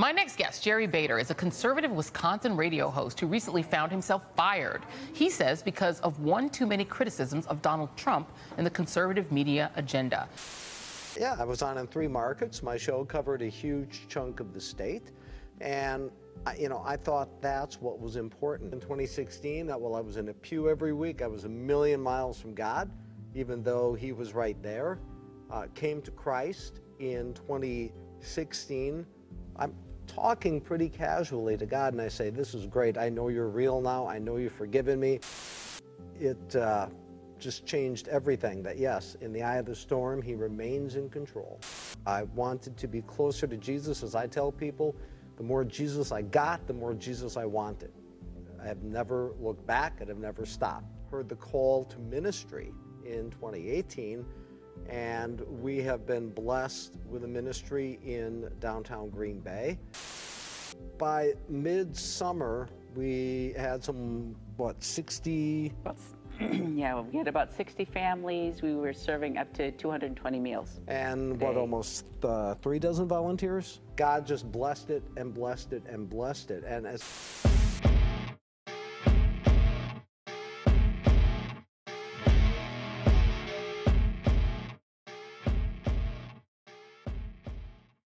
My next guest, Jerry Bader, is a conservative Wisconsin radio host who recently found himself fired. He says because of one too many criticisms of Donald Trump and the conservative media agenda. Yeah, I was on in three markets. My show covered a huge chunk of the state. And, you know, I thought that's what was important. In 2016, while I was in a pew every week, I was a million miles from God, even though He was right there. Uh, came to Christ in 2016. I'm talking pretty casually to God and I say, This is great. I know you're real now. I know you've forgiven me. It uh, just changed everything that, yes, in the eye of the storm, He remains in control. I wanted to be closer to Jesus, as I tell people. The more Jesus I got, the more Jesus I wanted. I have never looked back, and have never stopped. Heard the call to ministry in 2018 and we have been blessed with a ministry in downtown Green Bay. By midsummer, we had some, what, 60? yeah, we had about 60 families. We were serving up to 220 meals. And what, almost uh, three dozen volunteers? God just blessed it and blessed it and blessed it. And as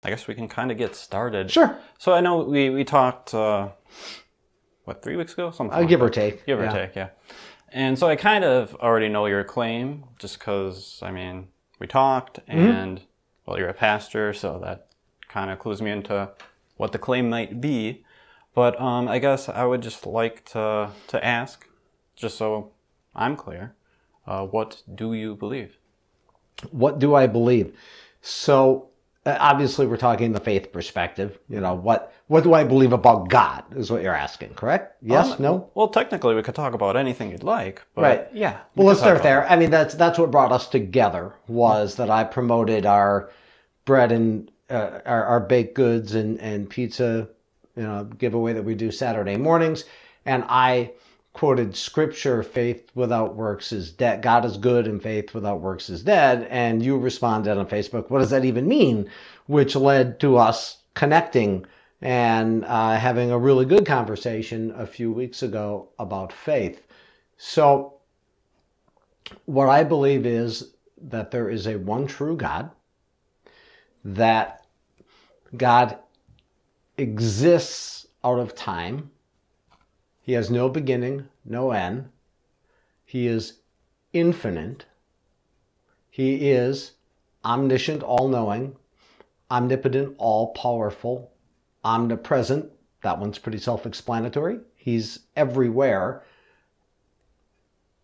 I guess we can kind of get started. Sure. So I know we, we talked, uh, what, three weeks ago? Something uh, like give that. or take. Give or take, yeah. And so I kind of already know your claim just because, I mean, we talked Mm-hmm. and, well, you're a pastor, so that kind of clues me into what the claim might be. But um, I guess I would just like to, to ask, just so I'm clear, uh, what do you believe? What do I believe? So obviously we're talking the faith perspective. You know, what what do I believe about God is what you're asking, correct? Yes, Um, no? Well, technically, we could talk about anything you'd like, but Right. yeah. Well, let's start there. about I mean, that's that's what brought us together was that I promoted our bread and uh, our, our baked goods and and pizza, you know, giveaway that we do Saturday mornings, and I quoted scripture: "Faith without works is dead. God is good, and faith without works is dead." And you responded on Facebook, "What does that even mean?" Which led to us connecting and uh, having a really good conversation a few weeks ago about faith. So what I believe is that there is a one true God, that God exists out of time. He has no beginning, no end. He is infinite. He is omniscient, all knowing, omnipotent, all powerful, omnipresent. That one's pretty self explanatory. He's everywhere.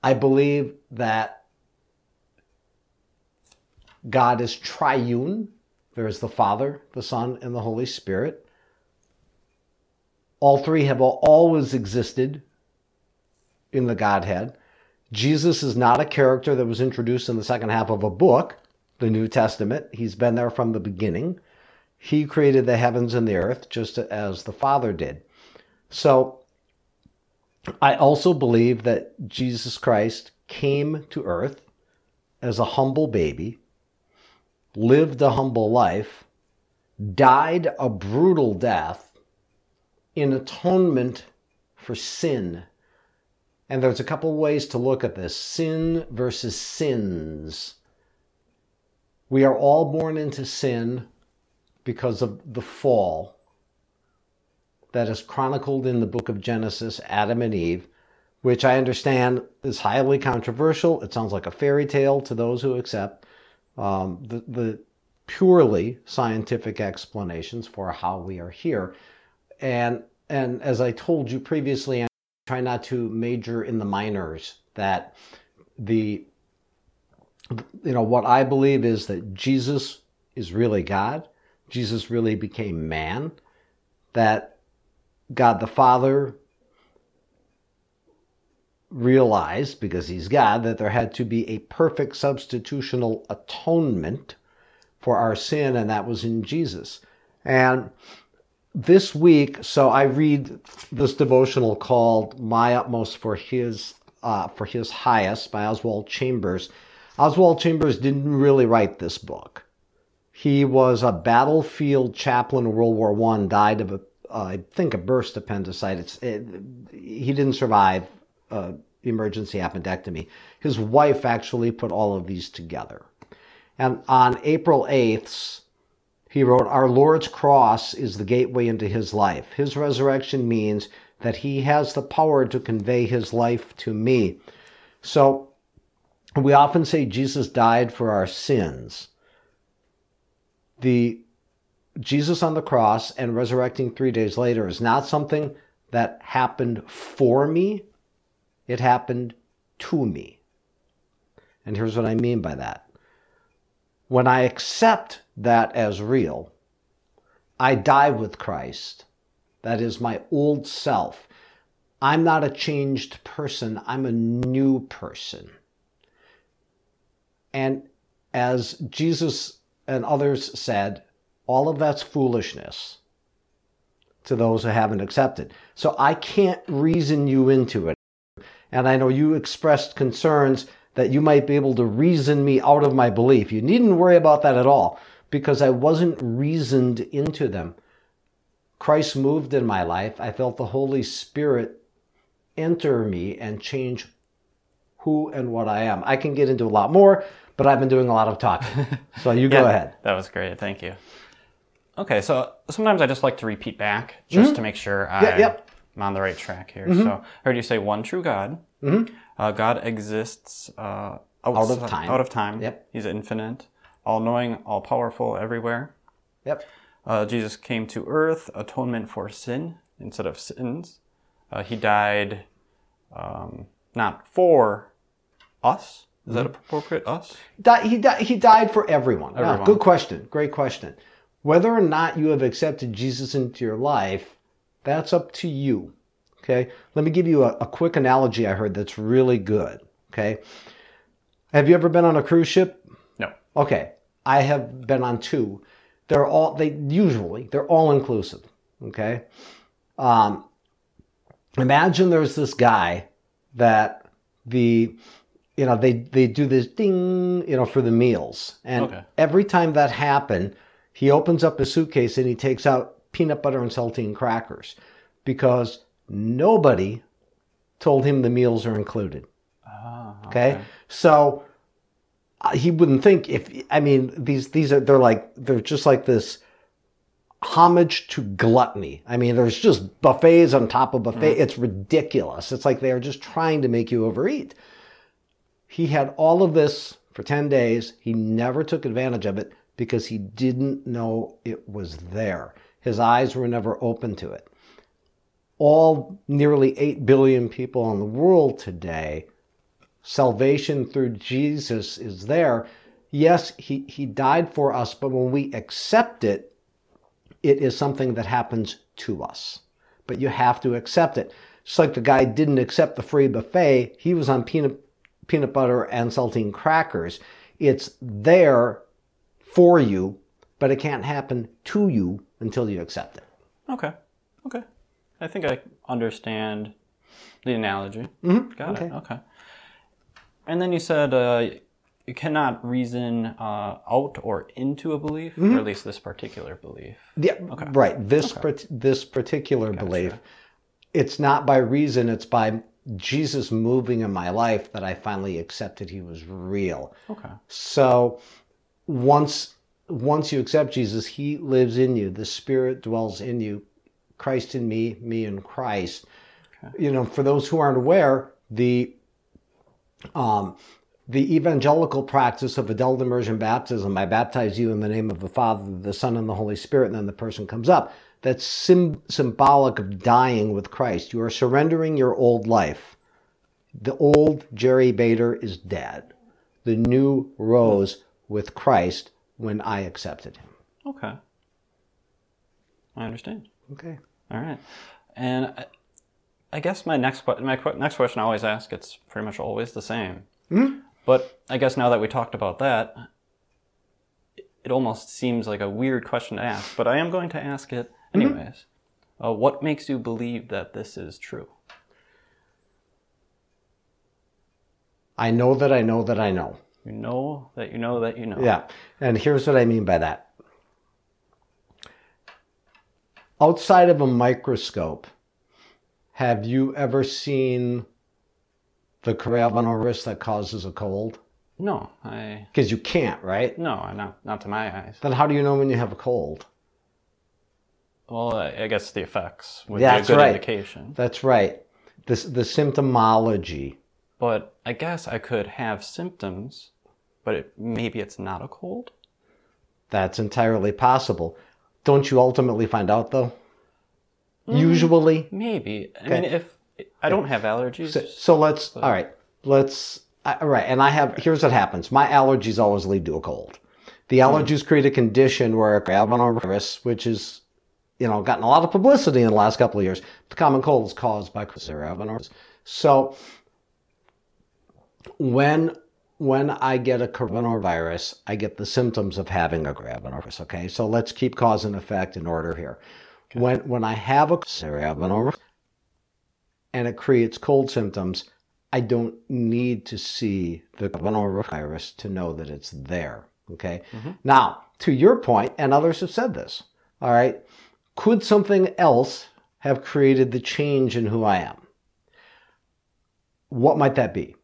I believe that God is triune. There is the Father, the Son, and the Holy Spirit. All three have always existed in the Godhead. Jesus is not a character that was introduced in the second half of a book, the New Testament. He's been there from the beginning. He created the heavens and the earth just as the Father did. So I also believe that Jesus Christ came to earth as a humble baby, lived a humble life, died a brutal death in atonement for sin. And there's a couple ways to look at this sin versus sins. We are all born into sin because of the fall that is chronicled in the book of Genesis, Adam and Eve, which I understand is highly controversial. It sounds like a fairy tale to those who accept um, the, the purely scientific explanations for how we are here. And, and as I told you previously, I try not to major in the minors, that the you know what I believe is that Jesus is really God. Jesus really became man. That God the Father realized, because he's God, that there had to be a perfect substitutional atonement for our sin, and that was in Jesus. And this week, so I read this devotional called "My Utmost for His uh, for His Highest" by Oswald Chambers. Oswald Chambers didn't really write this book. He was a battlefield chaplain in World War One. Died of a, uh, I think, a burst appendicitis. It, he didn't survive uh, emergency appendectomy. His wife actually put all of these together. And on April 8th, he wrote, Our Lord's cross is the gateway into his life. His resurrection means that he has the power to convey his life to me. So we often say Jesus died for our sins. The Jesus on the cross and resurrecting three days later is not something that happened for me, it happened to me. And here's what I mean by that. When I accept that as real, I die with Christ. That is my old self. I'm not a changed person, I'm a new person. And as Jesus and others said, all of that's foolishness to those who haven't accepted. So I can't reason you into it. And I know you expressed concerns that you might be able to reason me out of my belief. You needn't worry about that at all because I wasn't reasoned into them. Christ moved in my life. I felt the Holy Spirit enter me and change who and what I am. I can get into a lot more, but I've been doing a lot of talking. So you go ahead. That was great. Thank you. Okay, so sometimes I just like to repeat back just to make sure I'm, Mm-hmm. yep. Mm-hmm. I'm on the right track here. So I heard you say one true God. Uh, God exists uh, outside, of time. Out of time. Yep. He's infinite, all knowing, all powerful, everywhere. Yep. Uh, Jesus came to earth, atonement for sin instead of sins. Uh, he died um, not for us. Is that Mm-hmm. appropriate? Us? Di- he, di- he died for everyone. Yeah, Everyone. good question. Great question. Whether or not you have accepted Jesus into your life, that's up to you. Okay. Let me give you a, a quick analogy I heard that's really good. Okay. Have you ever been on a cruise ship? No. Okay. I have been on two. They're all, they usually, they're all inclusive. Okay. Um, imagine there's this guy that the, you know, they, they do this ding, you know, for the meals. And Okay. every time that happened, he opens up his suitcase and he takes out peanut butter and saltine crackers because nobody told him the meals are included. Ah, Okay. So uh, he wouldn't think if, I mean, these, these are, they're like, they're just like this homage to gluttony. I mean, there's just buffets on top of buffet. It's ridiculous. It's like they're just trying to make you overeat. He had all of this for 10 days. He never took advantage of it because he didn't know it was there. His eyes were never open to it. All nearly 8 billion people in the world today, salvation through Jesus is there. Yes, he, he died for us, but when we accept it, it is something that happens to us. But you have to accept it. It's like the guy didn't accept the free buffet, he was on peanut peanut butter and saltine crackers. It's there for you, but it can't happen to you until you accept it. Okay. Okay. I think I understand the analogy. Mm-hmm. Got it. Okay. And then you said uh, you cannot reason uh, out or into a belief, or at least this particular belief. Yeah, Okay. right. This part- this particular belief, it's not by reason; it's by Jesus moving in my life that I finally accepted He was real. Okay. So once once you accept Jesus, He lives in you. The Spirit dwells in you. Christ in me, me in Christ. You know, for those who aren't aware, the um, the evangelical practice of adult immersion baptism, I baptize you in the name of the Father, the Son, and the Holy Spirit, and then the person comes up. That's sim- symbolic of dying with Christ. You are surrendering your old life. The old Jerry Bader is dead. The new rose with Christ when I accepted him. Okay. I understand. Okay. All right. And I, I guess my next my next question I always ask it's pretty much always the same. But I guess now that we talked about that, it- it almost seems like a weird question to ask. But I am going to ask it anyways. Uh, what makes you believe that this is true? I know that I know that I know. You know that you know that you know. Yeah. And here's what I mean by that. Outside of a microscope, have you ever seen the coronavirus that causes a cold? No, I Because you can't, right? no, not not to my eyes. Then how do you know when you have a cold? Well, I guess the effects would That's be a good right. indication. That's right. This the symptomology. But I guess I could have symptoms, but it, maybe it's not a cold. That's entirely possible. Don't you ultimately find out though? Mm, Usually. Maybe. I Okay. mean, if I don't have allergies, So, so let's all right. Let's all right. And I have here's what happens. My allergies always lead to a cold. The hmm. allergies create a condition where coronavirus, which is you know gotten a lot of publicity in the last couple of years, the common cold is caused by coronavirus. So when when I get a coronavirus, I get the symptoms of having a coronavirus. Okay, so let's keep cause and effect in order here. When when I have a coronavirus and it creates cold symptoms, I don't need to see the coronavirus to know that it's there. Okay. Mm-hmm. Now, to your point, and others have said this. All right, could something else have created the change in who I am? What might that be?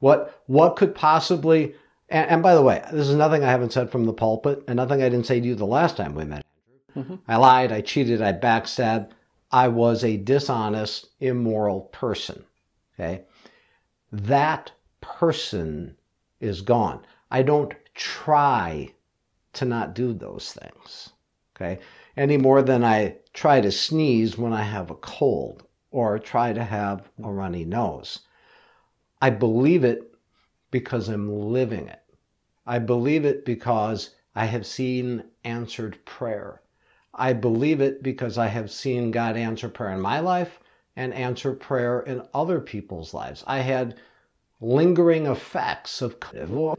What what could possibly and, and by the way, this is nothing I haven't said from the pulpit, and nothing I didn't say to you the last time we met. Mm-hmm. I lied, I cheated, I backstabbed. I was a dishonest, immoral person. Okay? That person is gone. I don't try to not do those things. Okay? Any more than I try to sneeze when I have a cold or try to have a runny nose. I believe it because I'm living it. I believe it because I have seen answered prayer. I believe it because I have seen God answer prayer in my life and answer prayer in other people's lives. I had lingering effects of COVID.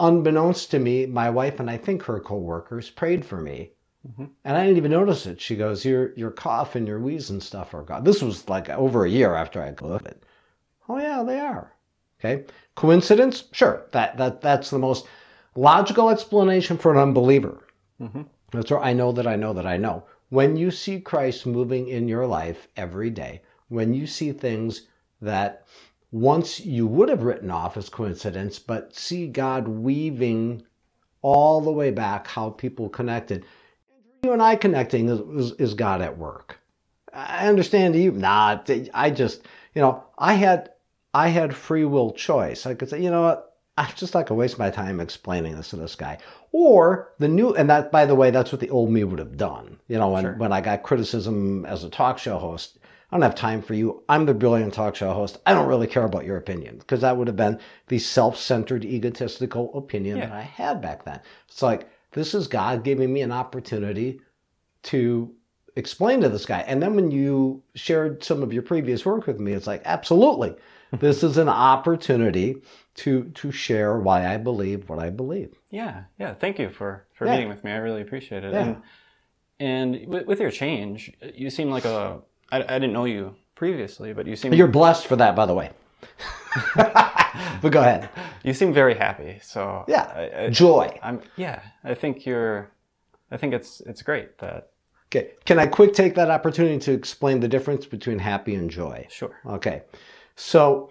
Unbeknownst to me, my wife and I think her coworkers prayed for me. Mm-hmm. And I didn't even notice it. She goes, Your your cough and your wheeze and stuff are gone. This was like over a year after I got it. Oh yeah, they are. Okay. Coincidence? Sure. That that that's the most logical explanation for an unbeliever. Mm-hmm. That's right. I know that I know that I know. When you see Christ moving in your life every day, when you see things that once you would have written off as coincidence, but see God weaving all the way back how people connected. You and I connecting is, is, is God at work. I understand you. Nah, I just, you know, I had, I had free will choice. I could say, you know what? I'm just not gonna waste my time explaining this to this guy. Or the new, and that, by the way, that's what the old me would have done. You know, when, Sure. when I got criticism as a talk show host, I don't have time for you. I'm the brilliant talk show host. I don't really care about your opinion because that would have been the self-centered, egotistical opinion Yeah. that I had back then. It's like this is God giving me an opportunity to explain to this guy. And then when you shared some of your previous work with me, it's like absolutely, this is an opportunity to to share why I believe what I believe. Yeah, yeah. Thank you for for Yeah. meeting with me. I really appreciate it. Yeah. And and with, with your change, you seem like a. I, I didn't know you previously, but you seem You're blessed for that, by the way. but go ahead. you seem very happy. So Yeah, I, I, joy. I'm yeah. I think you're. I think it's it's great that Okay, can I quick take that opportunity to explain the difference between happy and joy? sure. Okay. So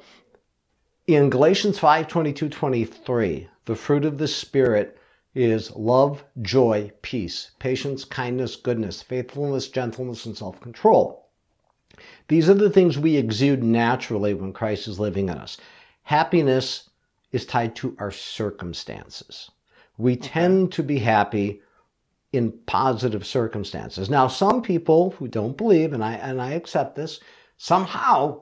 in Galatians 5 22 23, the fruit of the Spirit is love, joy, peace, patience, kindness, goodness, faithfulness, gentleness, and self control. These are the things we exude naturally when Christ is living in us. Happiness is tied to our circumstances. We tend to be happy in positive circumstances. Now, some people who don't believe, and I and I accept this, somehow,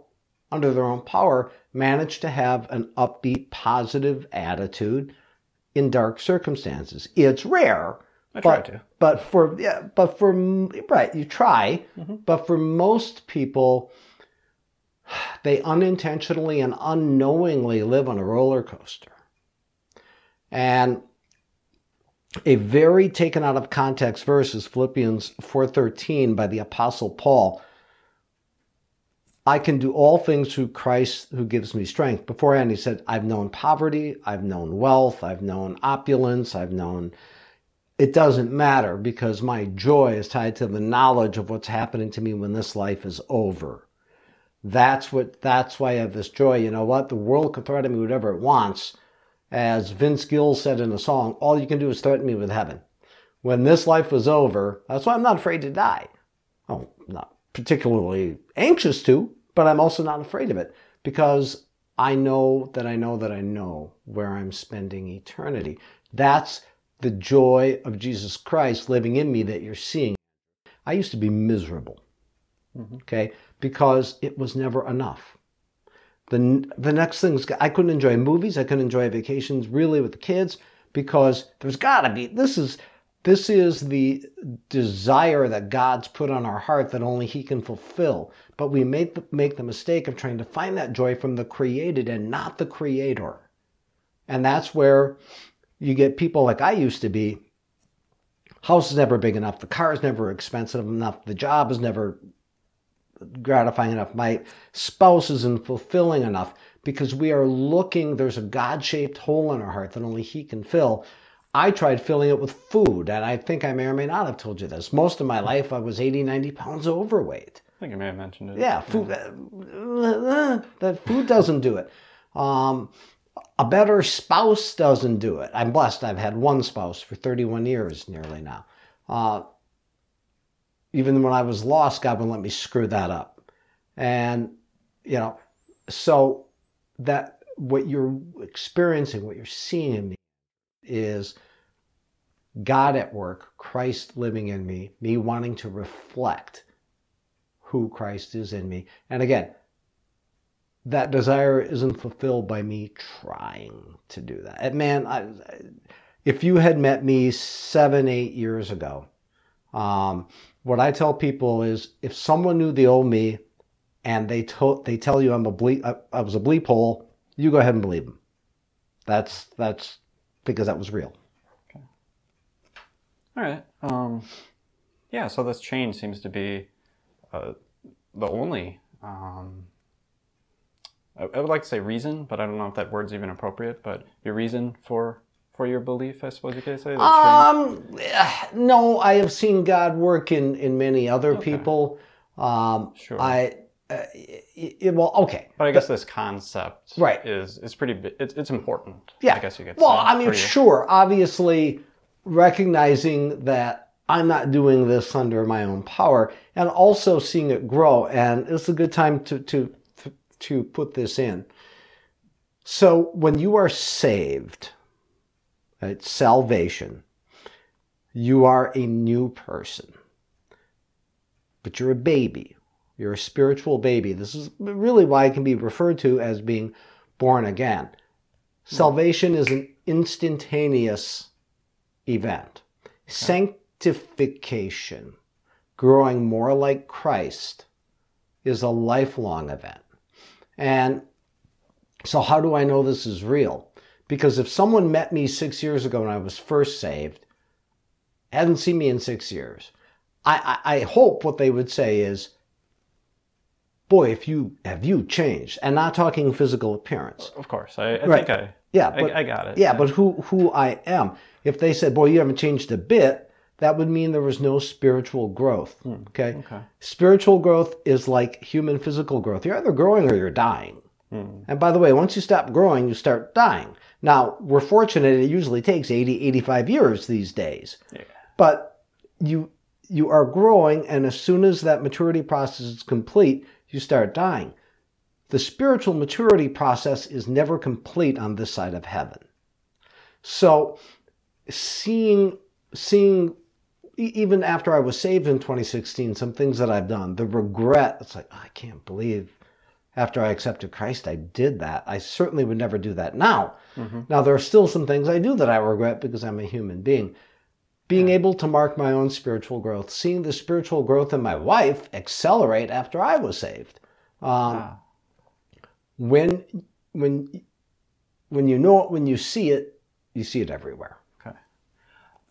under their own power, manage to have an upbeat, positive attitude in dark circumstances. It's rare. I but, try to. But for yeah, but for right, you try. Mm-hmm. But for most people, they unintentionally and unknowingly live on a roller coaster. And a very taken out of context verse is Philippians 4:13 by the apostle Paul. I can do all things through Christ who gives me strength. Beforehand, he said, I've known poverty, I've known wealth, I've known opulence, I've known it doesn't matter because my joy is tied to the knowledge of what's happening to me when this life is over. That's what that's why I have this joy. You know what? The world can throw at me whatever it wants. As Vince Gill said in a song, all you can do is threaten me with heaven. When this life was over, that's why I'm not afraid to die. Oh, not particularly anxious to, but I'm also not afraid of it because I know that I know that I know where I'm spending eternity. That's the joy of Jesus Christ living in me that you're seeing. I used to be miserable, mm-hmm. okay, because it was never enough. The, the next thing is I couldn't enjoy movies, I couldn't enjoy vacations really with the kids because there's got to be this is this is the desire that God's put on our heart that only He can fulfill. But we make make the mistake of trying to find that joy from the created and not the creator. And that's where you get people like I used to be. House is never big enough. The car is never expensive enough. The job is never gratifying enough. My spouse isn't fulfilling enough because we are looking, there's a God shaped hole in our heart that only He can fill. I tried filling it with food, and I think I may or may not have told you this. Most of my life, I was 80, 90 pounds overweight. I think you may have mentioned it. Yeah, food. Uh, that food doesn't do it. Um, a better spouse doesn't do it. I'm blessed. I've had one spouse for 31 years nearly now. Uh, even when I was lost, God wouldn't let me screw that up. And, you know, so that what you're experiencing, what you're seeing in me is God at work, Christ living in me, me wanting to reflect who Christ is in me. And again, that desire isn't fulfilled by me trying to do that. And man, I, if you had met me seven, eight years ago, um, what I tell people is if someone knew the old me and they told they tell you I'm a bleep, I, I was a bleep hole, you go ahead and believe them. That's that's because that was real. Okay. All right. Um, yeah. So this change seems to be uh, the only. Um, I, I would like to say reason, but I don't know if that word's even appropriate. But your reason for for your belief, I suppose you could say. Um, no, I have seen God work in in many other people. Um, Sure. I, uh, it, it- well, okay. But I guess this concept Right. is is pretty. It's, it's important. Yeah. I guess you could. Well, I mean, sure. Obviously, recognizing that I'm not doing this under my own power, and also seeing it grow. And it's a good time to to to put this in. So, when you are saved, right, salvation, you are a new person, but you're a baby. You're a spiritual baby. This is really why it can be referred to as being born again. Salvation is an instantaneous event. Sanctification, growing more like Christ, is a lifelong event. And so, how do I know this is real? Because if someone met me six years ago when I was first saved, hadn't seen me in six years, I, I, I hope what they would say is, boy, if you have you changed, and not talking physical appearance. Of course, I, I Right. think I. Yeah, but I got it. yeah, but who who I am. If they said, "Boy, you haven't changed a bit," that would mean there was no spiritual growth. Hmm. Okay? Okay. Spiritual growth is like human physical growth. You're either growing or you're dying. Hmm. And by the way, once you stop growing, you start dying. Now, we're fortunate it usually takes 80, 85 years these days. Yeah. But you you are growing and as soon as that maturity process is complete, you start dying. The spiritual maturity process is never complete on this side of heaven. So, seeing seeing even after I was saved in 2016, some things that I've done, the regret, it's like, oh, I can't believe after I accepted Christ, I did that. I certainly would never do that now. Now, there are still some things I do that I regret because I'm a human being. Being able to mark my own spiritual growth, seeing the spiritual growth in my wife accelerate after I was saved. Um, Ah. when when when you know it, when you see it, you see it everywhere. Okay.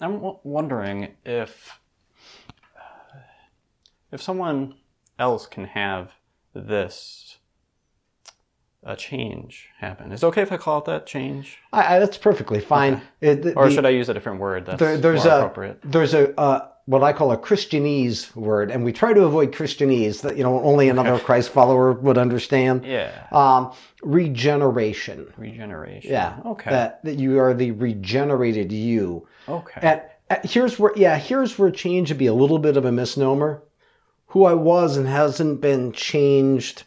I'm w- wondering if if someone else can have this a change happen. Is it okay if I call it that change? I, I, that's perfectly fine. It- the- Or should I use a different word that's there, there's more a appropriate? there's a uh, what I call a Christianese word, and we try to avoid Christianese that you know only another Christ follower would understand. Yeah. Um, regeneration. Regeneration. Yeah. Okay. That that you are the regenerated you. okay. And uh, here's where yeah here's where change would be a little bit of a misnomer. Who I was and hasn't been changed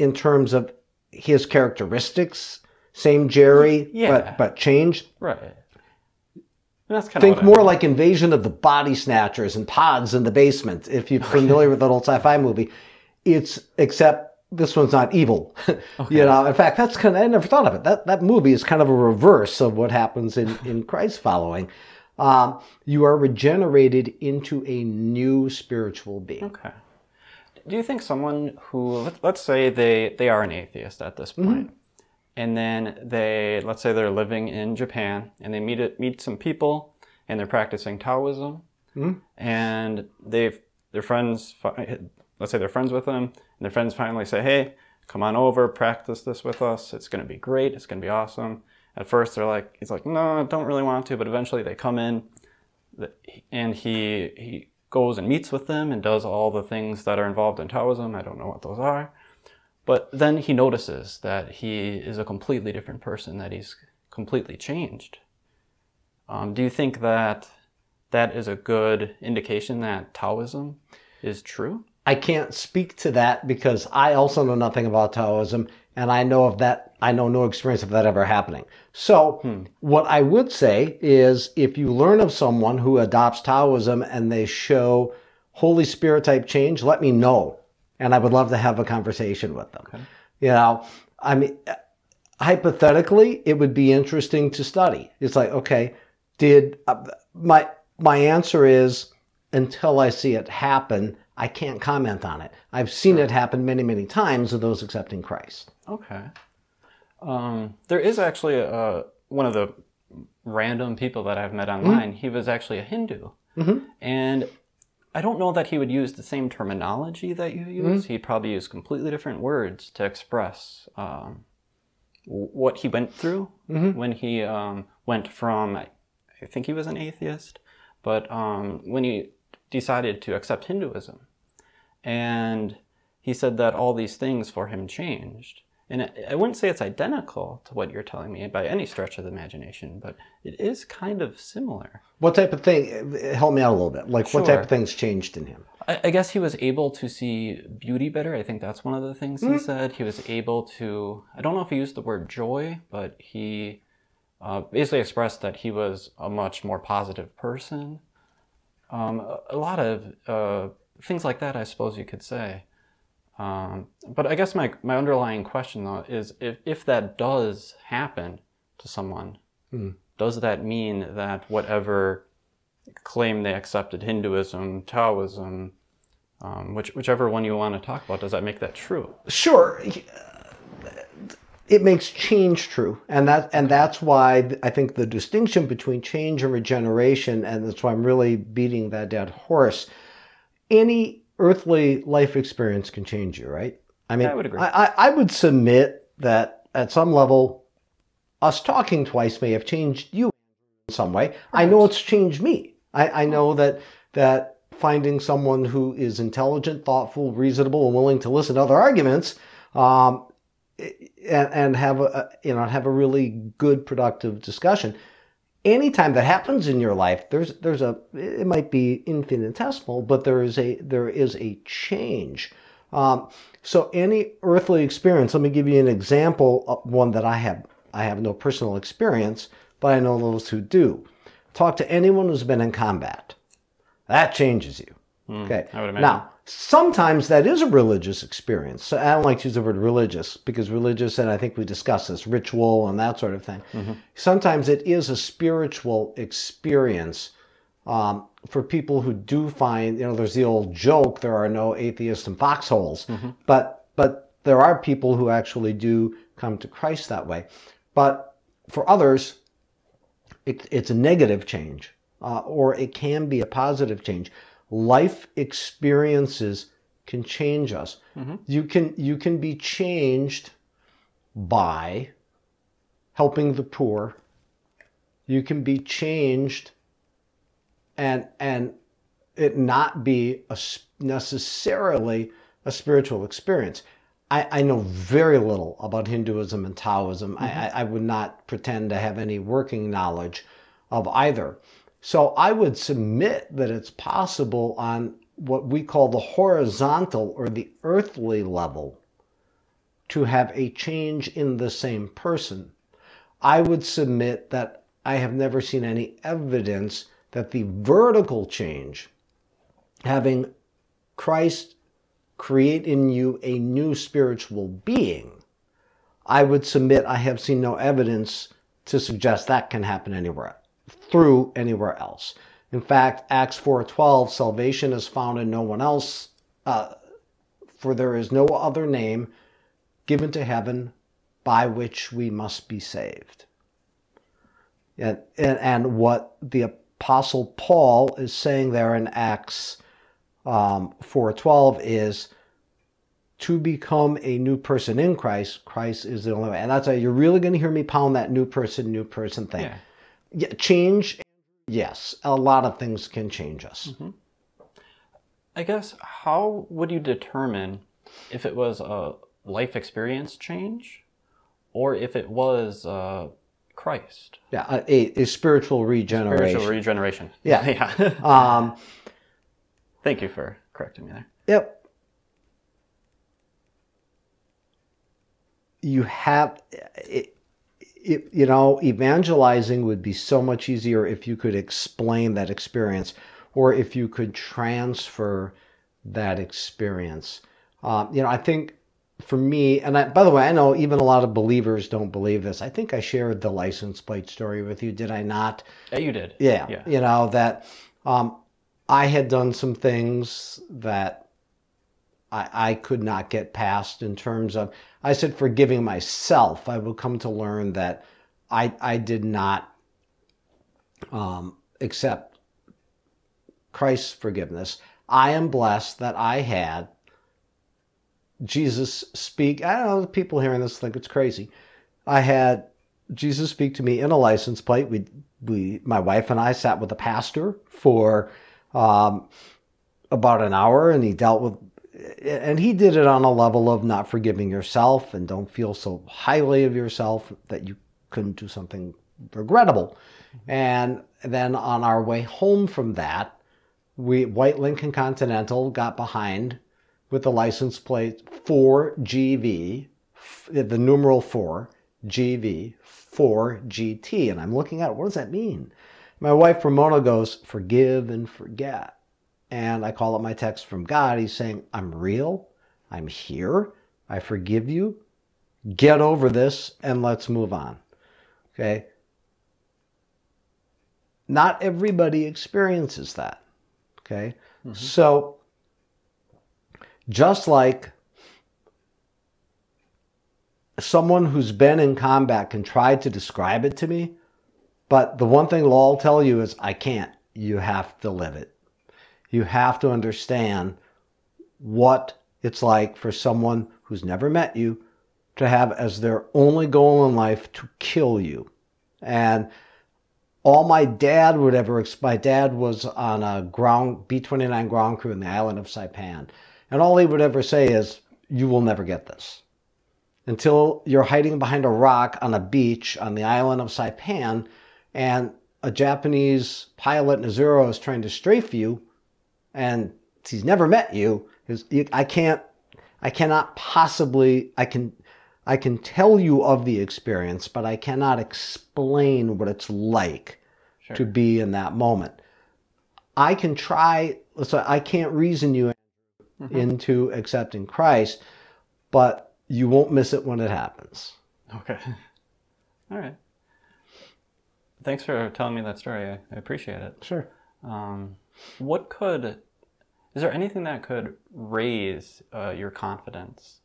in terms of his characteristics. Same Jerry, Yeah. but but changed. right. And that's kind Think of more like Invasion of the Body Snatchers and Pods in the Basement. If you're familiar with that old sci-fi movie, it's except this one's not evil. Okay. you know, in fact, that's kind of I never thought of it. That that movie is kind of a reverse of what happens in in Christ following. Um, you are regenerated into a new spiritual being. Okay. Do you think someone who let, let's say they they are an atheist at this mm-hmm. point, and then they let's say they're living in Japan and they meet it, meet some people and they're practicing Taoism, mm-hmm. and they've their friends let's say they're friends with them and their friends finally say, hey, come on over, practice this with us. It's going to be great. It's going to be awesome. At first they're like he's like no, I don't really want to, but eventually they come in and he he goes and meets with them and does all the things that are involved in Taoism. I don't know what those are. But then he notices that he is a completely different person, that he's completely changed. Um, do you think that that is a good indication that Taoism is true? I can't speak to that because I also know nothing about Taoism and I know of that I know no experience of that ever happening. So what I would say is if you learn of someone who adopts Taoism and they show Holy Spirit type change, let me know. And I would love to have a conversation with them. You know, I mean hypothetically, it would be interesting to study. It's like, okay, did uh, my my answer is until I see it happen, I can't comment on it. I've seen it happen many, many times with those accepting Christ. Okay. Um, there is actually a, one of the random people that I've met online. He was actually a Hindu, and I don't know that he would use the same terminology that you use. He'd probably use completely different words to express um, what he went through when he um, went from. I I think he was an atheist, but um, when he decided to accept Hinduism, and he said that all these things for him changed. And I- wouldn't say it's identical to what you're telling me by any stretch of the imagination, but it is kind of similar. What type of thing? Help me out a little bit. Like what type of things changed in him? I, I guess he was able to see beauty better. I think that's one of the things he said. He was able to, I don't know if he used the word joy, but he uh, basically expressed that he was a much more positive person. Um, a, a lot of uh, things like that, I suppose you could say. Um, but I guess my, my underlying question, though, is if, if that does happen to someone, does that mean that whatever claim they accepted Hinduism, Taoism, um, which, whichever one you want to talk about, does that make that true? Sure. It makes change true, and that and that's why I think the distinction between change and regeneration, and that's why I'm really beating that dead horse. Any earthly life experience can change you, right? I mean, I would agree. I, I, I would submit that at some level, us talking twice may have changed you in some way. I know it's changed me. I, I know that that finding someone who is intelligent, thoughtful, reasonable, and willing to listen to other arguments, um, and, and have a you know have a really good, productive discussion. Anytime that happens in your life, there's there's a it might be infinitesimal, but there is a there is a change. Um, so any earthly experience, let me give you an example of one that I have. I have no personal experience, but I know those who do. Talk to anyone who's been in combat. That changes you. okay. I would imagine. Now, sometimes that is a religious experience. So I don't like to use the word religious because religious, and I think we discussed this, ritual and that sort of thing. Sometimes it is a spiritual experience um, for people who do find, you know, there's the old joke, there are no atheists in foxholes, but but there are people who actually do come to Christ that way. But for others, it, it's a negative change, uh, or it can be a positive change. Life experiences can change us. Mm-hmm. You can you can be changed by helping the poor. You can be changed and and it not be a, necessarily a spiritual experience. I, I know very little about Hinduism and Taoism. I, mm-hmm. I, I would not pretend to have any working knowledge of either. So I would submit that it's possible on what we call the horizontal or the earthly level to have a change in the same person. I would submit that I have never seen any evidence that the vertical change, having Christ create in you a new spiritual being, I would submit I have seen no evidence to suggest that can happen anywhere through anywhere else. In fact, Acts 4:12, salvation is found in no one else, uh, for there is no other name given to heaven by which we must be saved. And, and, and what the apostle Paul is saying there in Acts um, 4.12 is to become a new person in Christ, Christ is the only way. And that's why you're really going to hear me pound that new person, new person thing. Yeah. Yeah, change, yes, a lot of things can change us. I guess how would you determine if it was a life experience change or if it was uh, Christ? Yeah, a, a, a spiritual regeneration. Spiritual regeneration. Yeah. yeah. um, Thank you for correcting me there. Yep. You have, it, it, you know, evangelizing would be so much easier if you could explain that experience or if you could transfer that experience. Um, you know, I think for me, and I, by the way, I know even a lot of believers don't believe this. I think I shared the license plate story with you, did I not? Yeah, you did. Yeah, Yeah. you know that um, I had done some things that I, I could not get past in terms of I said forgiving myself. I would come to learn that I I did not um, accept Christ's forgiveness. I am blessed that I had Jesus speak. I don't know. The people hearing this think it's crazy. I had Jesus speak to me in a license plate. We, we, my wife and I sat with a pastor for um, about an hour, and he dealt with, and he did it on a level of not forgiving yourself and don't feel so highly of yourself that you couldn't do something regrettable. Mm-hmm. And then on our way home from that, we White Lincoln Continental got behind with the license plate 4GV, the numeral 4, GV, 4GT. And I'm looking at it, what does that mean? My wife Ramona goes, forgive and forget. And I call it my text from God. He's saying, I'm real. I'm here. I forgive you. Get over this and let's move on. Okay? Not everybody experiences that. Okay? Mm-hmm. So, just like someone who's been in combat can try to describe it to me, but the one thing they'll all tell you is, I can't. You have to live it. You have to understand what it's like for someone who's never met you to have as their only goal in life to kill you. And all my dad would ever, my dad was on a ground, B 29 ground crew in the island of Saipan. And all he would ever say is, You will never get this. Until you're hiding behind a rock on a beach on the island of Saipan and a Japanese pilot in a Zero is trying to strafe you and he's never met you, you- I can't, I cannot possibly, I can, I can tell you of the experience, but I cannot explain what it's like Sure. to be in that moment. I can try, so I can't reason you into accepting Christ, but you won't miss it when it happens. Okay. All right. Thanks for telling me that story. I, I appreciate it. Sure. Um, what could, is there anything that could raise uh, your confidence,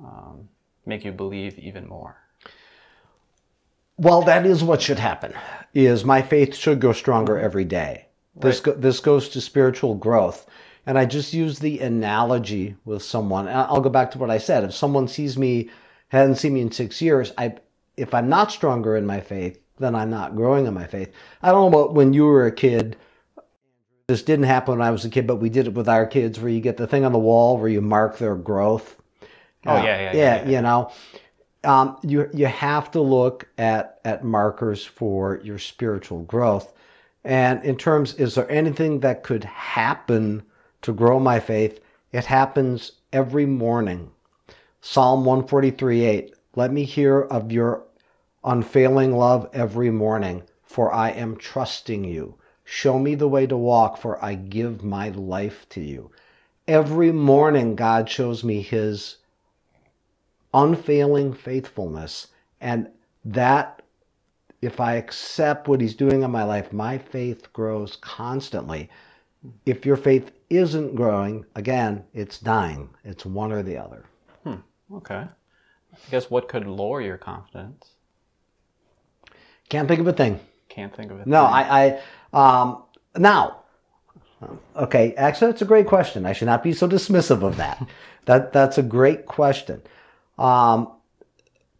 um, make you believe even more? Well, that is what should happen. Is my faith should grow stronger every day. This Right. go, this goes to spiritual growth, And I just use the analogy with someone. I'll go back to what I said. If someone sees me, hasn't seen me in six years, I, if I'm not stronger in my faith, then I'm not growing in my faith. I don't know about when you were a kid. This didn't happen when I was a kid, but we did it with our kids where you get the thing on the wall where you mark their growth. Oh, Uh, yeah, yeah, yeah, yeah. yeah. You know, um, you you have to look at at markers for your spiritual growth. And in terms, is there anything that could happen to grow my faith? It happens every morning. Psalm 143 8. Let me hear of your unfailing love every morning, for I am trusting you. Show me the way to walk, for I give my life to you. Every morning, God shows me his unfailing faithfulness. And that, if I accept what he's doing in my life, my faith grows constantly. If your faith isn't growing, again, it's dying. It's one or the other. Hmm, okay. I guess what could lower your confidence? Can't think of a thing. Can't think of it. No, I, I um, now, okay, actually, that's a great question. I should not be so dismissive of that. that that's a great question. Um,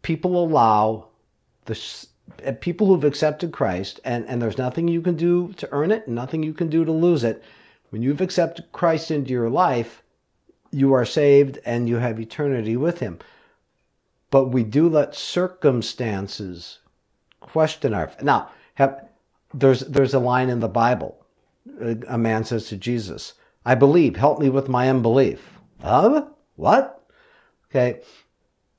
people allow the uh, people who've accepted Christ, and and there's nothing you can do to earn it, nothing you can do to lose it. When you've accepted Christ into your life, you are saved and you have eternity with Him. But we do let circumstances question our now have there's there's a line in the bible a, a man says to jesus i believe help me with my unbelief. Of? What? Okay.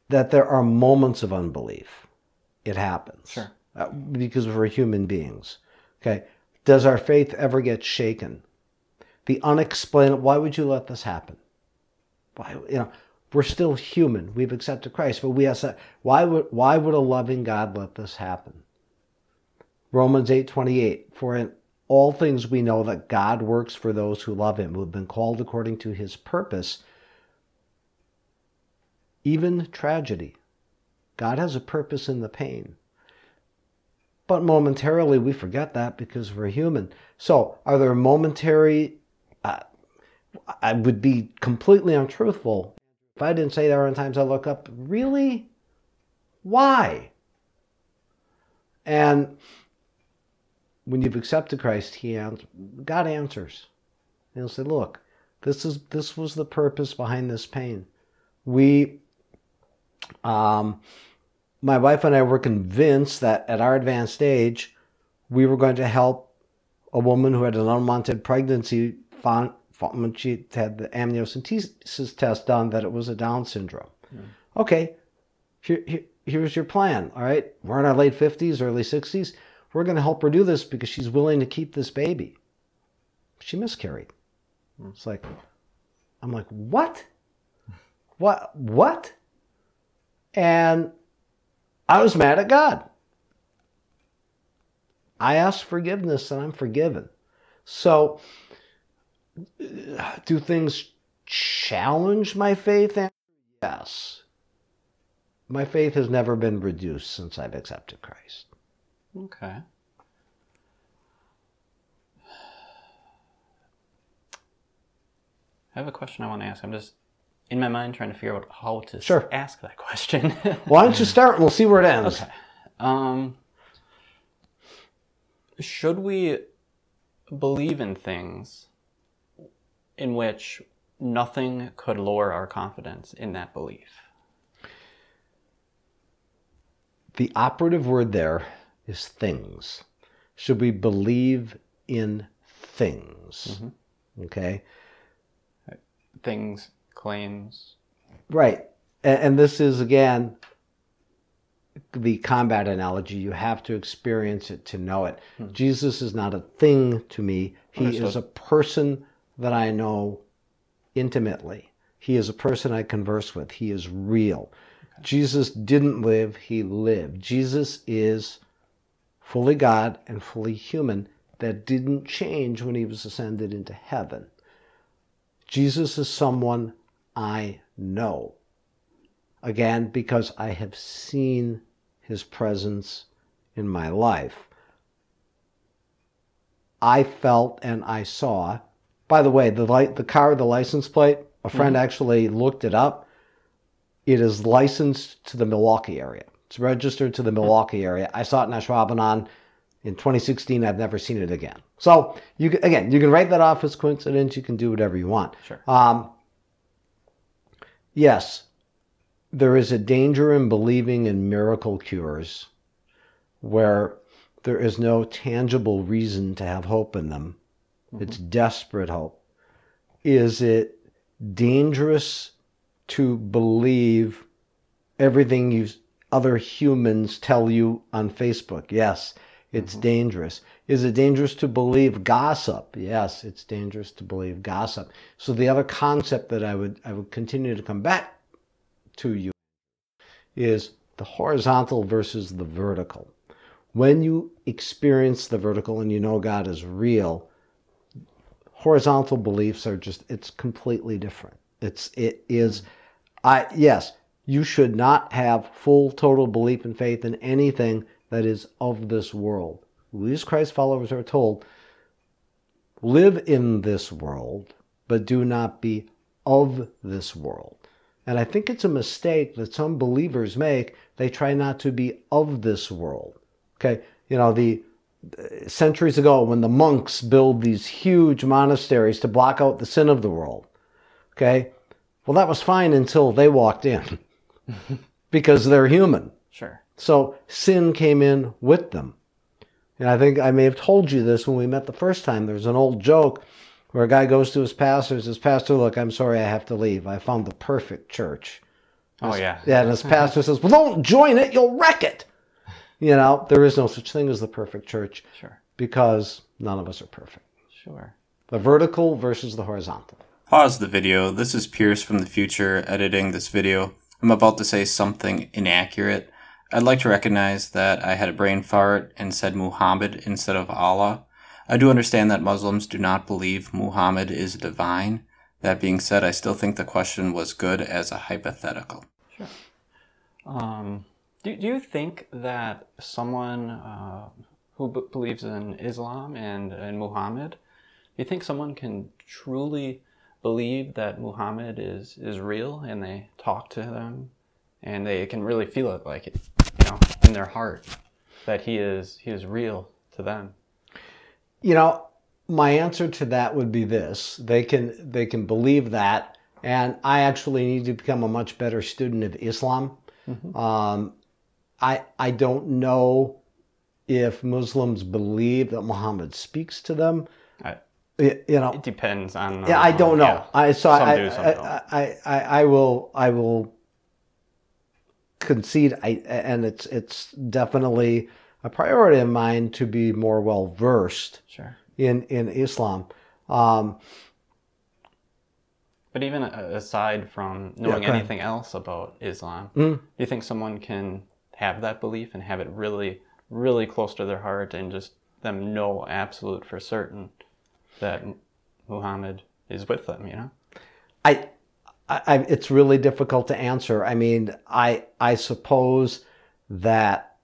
That there are moments of unbelief. It happens. Sure. uh, because we're human beings. Okay. Does our faith ever get shaken? The unexplainable why would you let this happen? Why you know we're still human. We've accepted christ but we have why would why would a loving god let this happen romans 8:28 for in all things we know that god works for those who love him who have been called according to his purpose even tragedy god has a purpose in the pain but momentarily we forget that because we're human so are there momentary uh, I would be completely untruthful if I didn't say there are times I look up, really? Why? And when you've accepted Christ, He ans- God answers. And He'll say, "Look, this is this was the purpose behind this pain. We, um, my wife and I were convinced that at our advanced age, we were going to help a woman who had an unwanted pregnancy found when she had the amniocentesis test done that it was a Down syndrome. Okay, here, here, here's your plan. All right, we're in our late 50s, early 60s. We're going to help her do this because she's willing to keep this baby. She miscarried. It's like, I'm like, what? What? What? And I was mad at God. I asked forgiveness and I'm forgiven. So, do things challenge my faith? Yes. My faith has never been reduced since I've accepted Christ. Okay. I have a question I want to ask. I'm just in my mind trying to figure out how to Sure. ask that question. Why don't you start and we'll see where it ends? Okay. Um, should we believe in things in which nothing could lower our confidence in that belief? The operative word there is things. Should we believe in things? Mm-hmm. Okay. Things, claims. Right. And, and this is, again, the combat analogy. You have to experience it to know it. Hmm. Jesus is not a thing to me, He is a person that I know intimately. He is a person I converse with. He is real. Jesus didn't live, He lived. Jesus is fully God and fully human that didn't change when He was ascended into heaven. Jesus is someone I know. Again, because I have seen his presence in my life. I felt and I saw By the way, the light, the car, the license plate. A friend mm-hmm. actually looked it up. It is licensed to the Milwaukee area. It's registered to the Milwaukee area. I saw it in Ashwaubenon in 2016. I've never seen it again. So you can- again, you can write that off as coincidence. You can do whatever you want. Sure. Um, yes, there is a danger in believing in miracle cures where there is no tangible reason to have hope in them. It's desperate hope. Is it dangerous to believe everything you other humans tell you on Facebook? Yes, it's mm-hmm. dangerous. Is it dangerous to believe gossip? Yes, it's dangerous to believe gossip. So the other concept that I would I would continue to come back to you is the horizontal versus the vertical. When you experience the vertical and you know God is real, horizontal beliefs are just it's completely different. It's it is mm-hmm. I yes, you should not have full total belief and faith in anything that is of this world. As Christ followers are told live in this world, but do not be of this world. And I think it's a mistake that some believers make. They try not to be of this world. Okay, you know, the uh, centuries ago when the monks build these huge monasteries to block out the sin of the world. Okay, well, that was fine until they walked in because they're human. Sure. So sin came in with them. And I think I may have told you this when we met the first time. There's an old joke where a guy goes to his pastor and says, Pastor, look, I'm sorry I have to leave. I found the perfect church. Oh yeah. Yeah, and his pastor says, Well, don't join it, you'll wreck it. You know, there is no such thing as the perfect church Sure. because none of us are perfect. Sure. The vertical versus the horizontal. Pause the video. This is Pierce from the future editing this video. I'm about to say something inaccurate. I'd like to recognize that I had a brain fart and said Muhammad instead of Allah. I do understand that Muslims do not believe Muhammad is divine. That being said, I still think the question was good as a hypothetical. Um, do, do you think that someone uh, who b- believes in Islam and, and Muhammad, do you think someone can truly believe that Muhammad is, is real and they talk to them and they can really feel it like it, you know, in their heart that he is he is real to them? You know, my answer to that would be this. They can they can believe that and I actually need to become a much better student of Islam. Um, I I don't know if Muslims believe that Muhammad speaks to them. I, You know, it depends on. yeah, I uh, don't know. yeah. I so Some I, do, some I, don't. I, I I will I will concede. I and it's it's definitely a priority of mine to be more well versed Sure. in in Islam. Um, But even aside from knowing ahead. anything else about Islam, Mm. do you think someone can have that belief and have it really, really close to their heart and just them know absolute for certain that Muhammad is with them, you know? I, I, it's really difficult to answer. I mean, I, I suppose that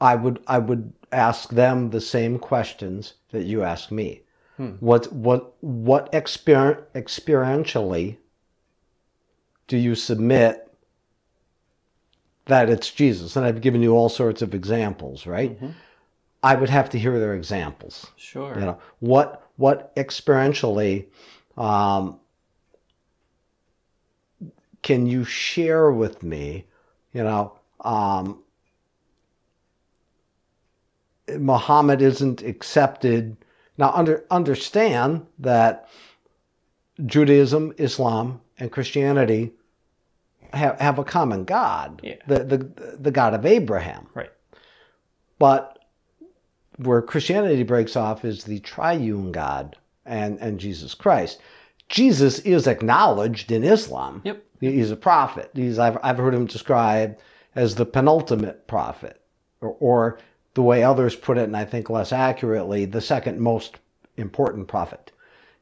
I would, I would ask them the same questions that you ask me. Hmm. What, what, what exper- experientially do you submit that it's Jesus? And I've given you all sorts of examples, right? Mm-hmm. I would have to hear their examples Sure. you know what what experientially um, can you share with me you know um, muhammad isn't accepted now under understand that judaism islam and christianity have, have a common god Yeah. the, the the god of abraham Right. but where Christianity breaks off is the triune God and, and Jesus Christ. Jesus is acknowledged in Islam. Yep. He's a prophet. He's, I've, I've heard him described as the penultimate prophet, or, or the way others put it, and I think less accurately, the second most important prophet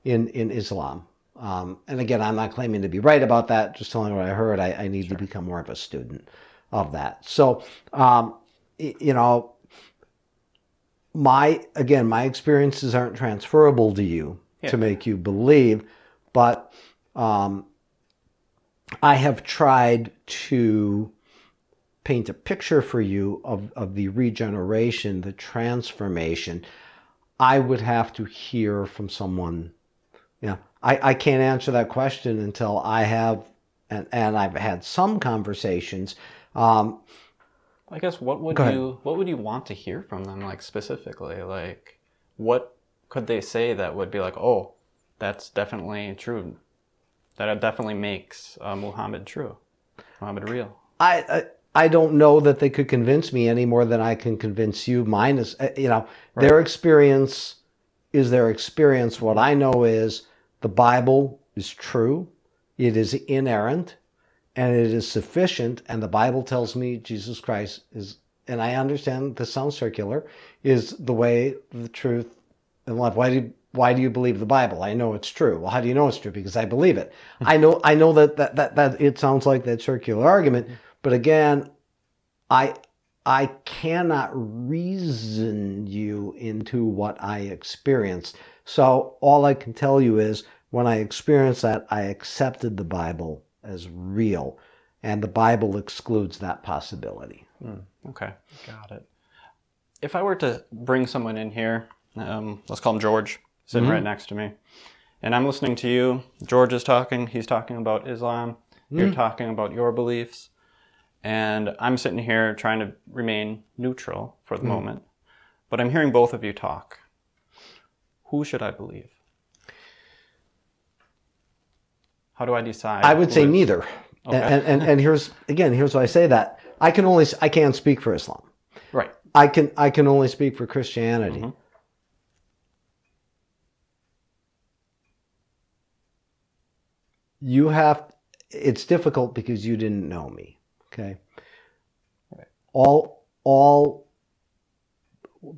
in, in Islam. Um, and again, I'm not claiming to be right about that, just telling what I heard. I, I need to become more of a student of that. So, um, you know, my again my experiences aren't transferable to you to make you believe. But um, I have tried to paint a picture for you of, of the regeneration, the transformation. I would have to hear from someone. You know, I, I can't answer that question until I have, and, and I've had some conversations. Um, I guess what would you what would you want to hear from them like specifically? Like what could they say that would be like, "Oh, that's definitely true. That definitely makes uh, Muhammad true. Muhammad real." I, I I don't know that they could convince me any more than I can convince you. Mine is, uh, you know, their experience is their experience. What I know is the Bible is true, it is inerrant, and it is sufficient. And the Bible tells me Jesus Christ is, and I understand this sounds circular, is the way, the truth, and life. Why do you, why do you believe the Bible? I know it's true. Well, how do you know it's true? Because I believe it. Hmm. I know I know that that, that that it sounds like that circular argument, hmm. but again, I I cannot reason you into what I experienced. So all I can tell you is when I experienced that, I accepted the Bible as real, and the Bible excludes that possibility. Hmm, okay, got it. If I were to bring someone in here, um, let's call him George, sitting mm-hmm. right next to me, and I'm listening to you. George is talking. He's talking about Islam. You're mm-hmm. talking about your beliefs, and I'm sitting here trying to remain neutral for the mm. moment. But I'm hearing both of you talk. Who should I believe? How do I decide? I would say is- neither. And, and and here's again here's why I say that. I can only I can't speak for Islam. Right. I can I can only speak for Christianity. Mm-hmm. You have it's difficult because you didn't know me. Okay. All all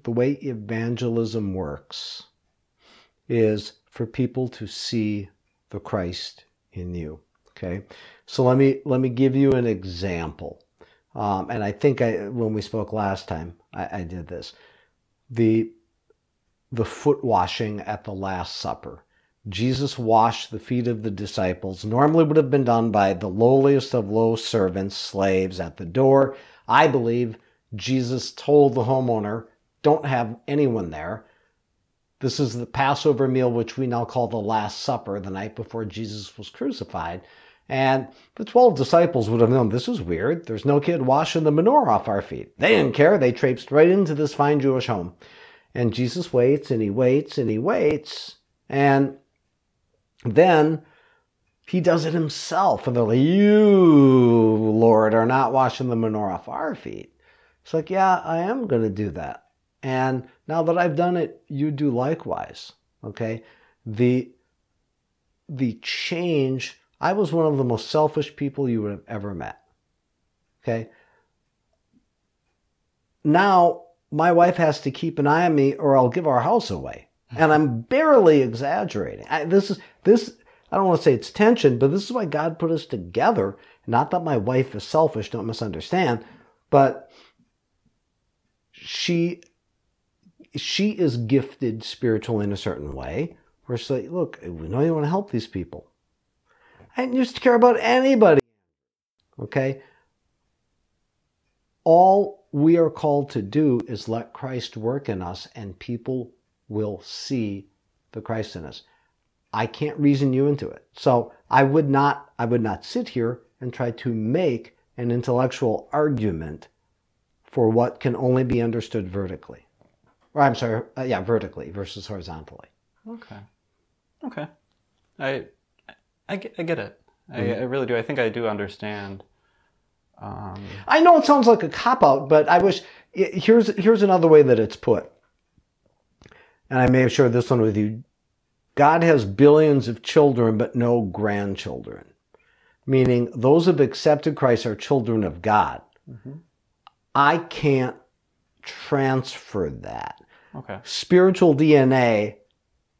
the way evangelism works is for people to see the Christ in you. Okay. So let me let me give you an example. Um, and I think I when we spoke last time, I, I did this. The the foot washing at the Last Supper. Jesus washed the feet of the disciples. Normally would have been done by the lowliest of low servants, slaves at the door. I believe Jesus told the homeowner, "Don't have anyone there." This is the Passover meal, which we now call the Last Supper, the night before Jesus was crucified. And the 12 disciples would have known this is weird. There's no kid washing the manure off our feet. They didn't care. They traipsed right into this fine Jewish home. And Jesus waits and he waits and he waits. And then he does it himself. And they're like, You, Lord, are not washing the manure off our feet. It's like, Yeah, I am going to do that. And now that I've done it, you do likewise. Okay? The the change, I was one of the most selfish people you would have ever met. Okay? Now my wife has to keep an eye on me or I'll give our house away. And mm-hmm. I'm barely exaggerating. I, this is this I don't want to say it's tension, but this is why God put us together. Not that my wife is selfish, don't misunderstand, but she she is gifted spiritual in a certain way. Where she's like, look, we know you want to help these people. I didn't used to care about anybody. Okay? All we are called to do is let Christ work in us, and people will see the Christ in us. I can't reason you into it. So I would not I would not sit here and try to make an intellectual argument for what can only be understood vertically. Or I'm sorry, uh, yeah, vertically versus horizontally. Okay. Okay. I I get, I get it. I, I really do. I think I do understand. Um, I know it sounds like a cop out, but I wish here's here's another way that it's put. And I may have shared this one with you. God has billions of children, but no grandchildren. Meaning those who have accepted Christ are children of God. I can't transfer that. okay. Spiritual DNA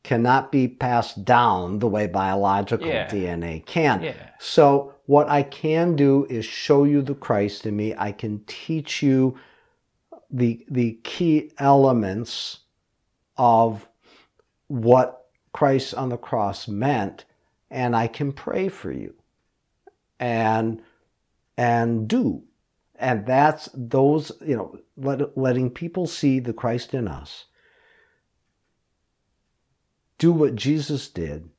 cannot be passed down the way biological Yeah. DNA can. Yeah. So what I can do is show you the Christ in me. I can teach you the the key elements of what Christ on the cross meant, and I can pray for you. And and do. And that's those, you know, let, letting people see the Christ in us. Do what Jesus did.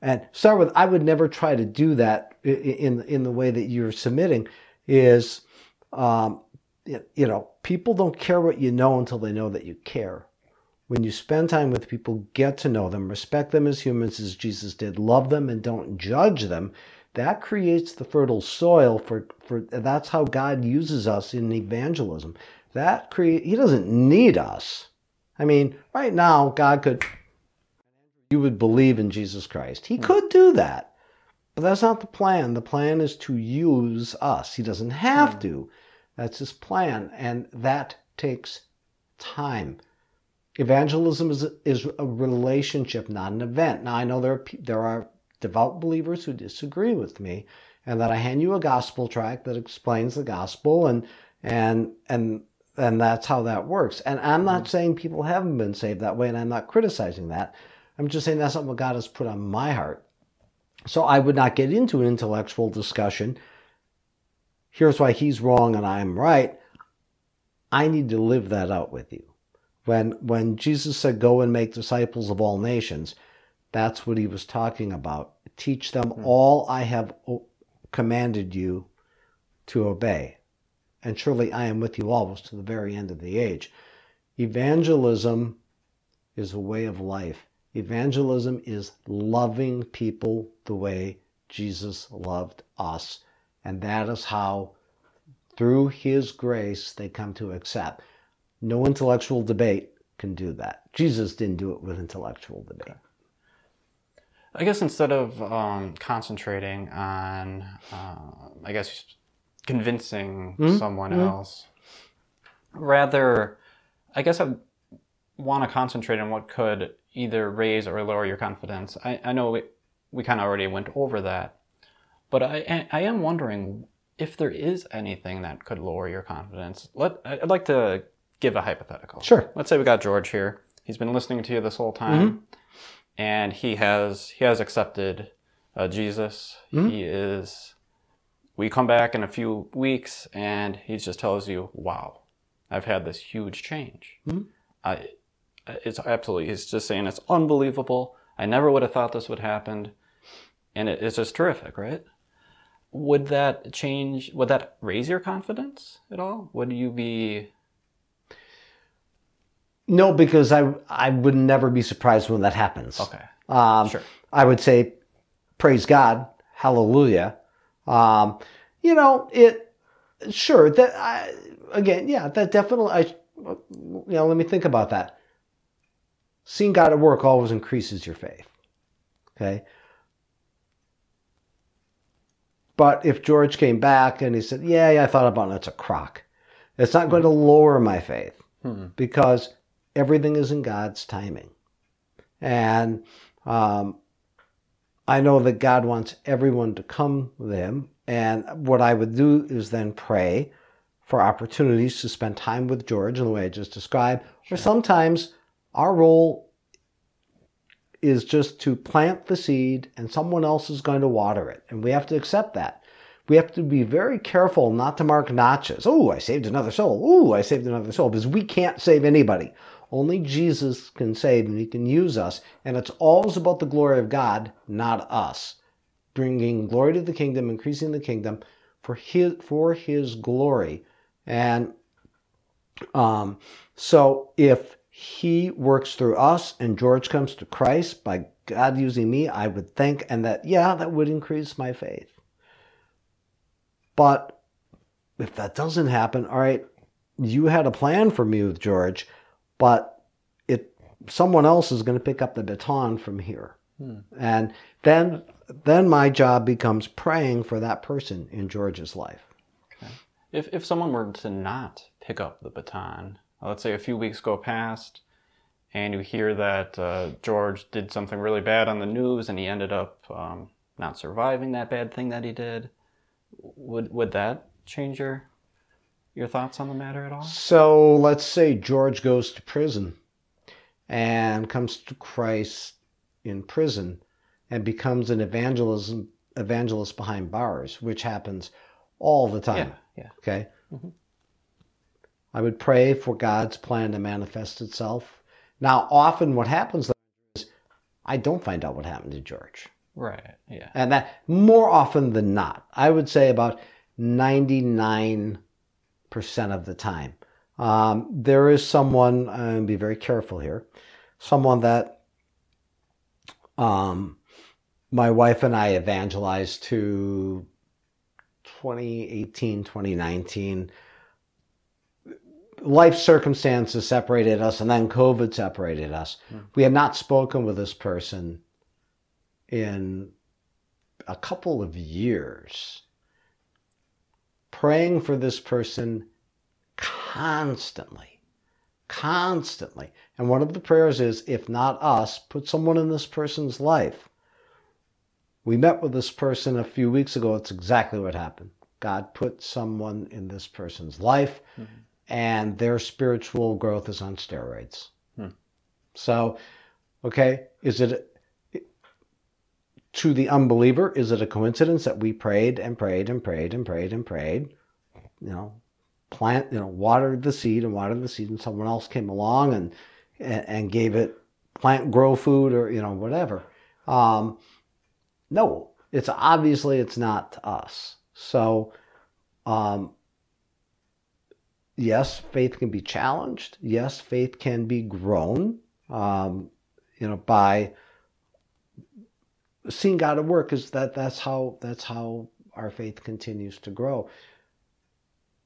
And start with, I would never try to do that in, in the way that you're submitting, is, um, you know, people don't care what you know until they know that you care. When you spend time with people, get to know them, respect them as humans as Jesus did, love them and don't judge them, that creates the fertile soil for, for that's how God uses us in evangelism. That create he doesn't need us. I mean, right now, God could you would believe in Jesus Christ. He could do that. But that's not the plan. The plan is to use us. He doesn't have hmm. to. That's his plan. And that takes time. Evangelism is, is a relationship, not an event. Now, I know there are, there are devout believers who disagree with me, and that I hand you a gospel tract that explains the gospel, and and and and that's how that works. And I'm not mm-hmm. saying people haven't been saved that way, and I'm not criticizing that. I'm just saying that's not what God has put on my heart. So I would not get into an intellectual discussion. Here's why he's wrong and I'm right. I need to live that out with you. When when Jesus said, "Go and make disciples of all nations," That's what he was talking about. Teach them mm-hmm. all I have commanded you to obey. And surely I am with you always to the very end of the age. Evangelism is a way of life. Evangelism is loving people the way Jesus loved us. And that is how, through His grace, they come to accept. No intellectual debate can do that. Jesus didn't do it with intellectual debate. I guess instead of um, concentrating on, uh, I guess, convincing mm-hmm. someone mm-hmm. else, rather, I guess I want to concentrate on what could either raise or lower your confidence. I, I know we, we kind of already went over that, but I, I am wondering if there is anything that could lower your confidence. Let, I'd like to give a hypothetical. Sure. Let's say we got George here. He's been listening to you this whole time. Mm-hmm and he has he has accepted uh, Jesus. Mm-hmm. He is. We come back in a few weeks, and he just tells you, "Wow, I've had this huge change." Mm-hmm. I, it's absolutely. He's just saying it's unbelievable. I never would have thought this would happen, and it, it's just terrific, right? Would that change? Would that raise your confidence at all? Would you be no, because I I would never be surprised when that happens. Okay. Um, sure. I would say, praise God, hallelujah. Um, you know, it sure that I, again, yeah, that definitely. I, you know, let me think about that. Seeing God at work always increases your faith. Okay. But if George came back and he said, "Yeah, yeah, I thought about it. It's a crock," it's not going to lower my faith hmm. because everything is in God's timing. And um, I know that God wants everyone to come with Him. And what I would do is then pray for opportunities to spend time with George in the way I just described. Sure. Or sometimes our role is just to plant the seed and someone else is going to water it. And we have to accept that. We have to be very careful not to mark notches. Oh, I saved another soul. Oh, I saved another soul. Because we can't save anybody. Only Jesus can save and he can use us. And it's always about the glory of God, not us. Bringing glory to the kingdom, increasing the kingdom for his, for his glory. And um, so if he works through us and George comes to Christ by God using me, I would think, and that, yeah, that would increase my faith. But if that doesn't happen, all right, you had a plan for me with George but it someone else is going to pick up the baton from here. Hmm. And then then my job becomes praying for that person in George's life. Okay. If if someone were to not pick up the baton, let's say a few weeks go past and you hear that uh, George did something really bad on the news and he ended up um, not surviving that bad thing that he did, would would that change your your thoughts on the matter at all? So let's say George goes to prison and comes to Christ in prison and becomes an evangelism evangelist behind bars, which happens all the time. Yeah, yeah. Okay. Mm-hmm. I would pray for God's plan to manifest itself. Now, often what happens is I don't find out what happened to George. Right. Yeah. And that more often than not, I would say about 99% of the time. Um, there is someone, and be very careful here, someone that um, my wife and I evangelized to 2018, 2019. Life circumstances separated us, and then COVID separated us. We had not spoken with this person in a couple of years, praying for this person constantly, constantly. And one of the prayers is if not us, put someone in this person's life. We met with this person a few weeks ago. It's exactly what happened. God put someone in this person's life, mm-hmm. and their spiritual growth is on steroids. Hmm. So, okay, is it to the unbeliever, is it a coincidence that we prayed and prayed and prayed and prayed and prayed? You know, plant, you know, watered the seed and watered the seed, and someone else came along and and, and gave it plant grow food or you know whatever. Um, no, it's obviously it's not to us. So, um, yes, faith can be challenged. Yes, faith can be grown. Um, you know, by seeing God at work is that that's how that's how our faith continues to grow.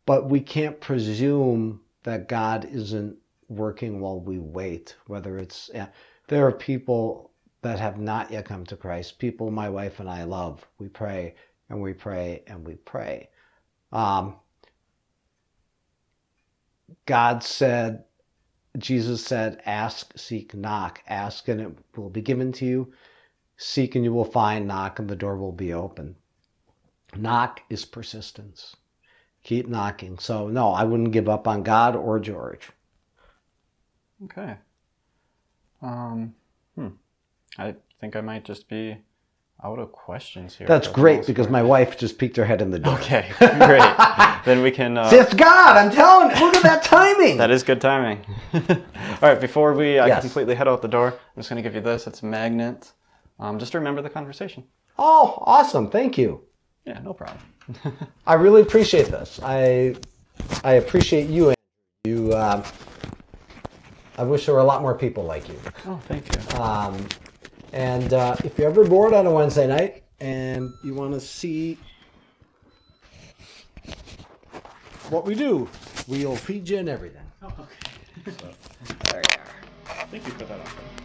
But we can't presume that God isn't working while we wait. Whether it's yeah, there are people that have not yet come to Christ. People my wife and I love. We pray and we pray and we pray. Um, God said, Jesus said, "Ask, seek, knock. Ask, and it will be given to you." Seek and you will find, knock and the door will be open. Knock is persistence. Keep knocking. So, no, I wouldn't give up on God or George. Okay. Um. Hmm. I think I might just be out of questions here. That's great because my wife just peeked her head in the door. Okay. Great. then we can. Uh, it's God. I'm telling you. Look at that timing. That is good timing. All right, before we uh, Yes. completely head out the door, I'm just going to give you this. It's a magnet. Um, just remember the conversation. oh, awesome. Thank you. Yeah, no problem. I really appreciate this. I I appreciate you. Andrew. You. Um, I wish there were a lot more people like you. Oh, thank you. Um, and uh, if you're ever bored on a Wednesday night and you want to see what we do, we'll feed you and everything. Oh, okay. so, there you are. Thank you for that.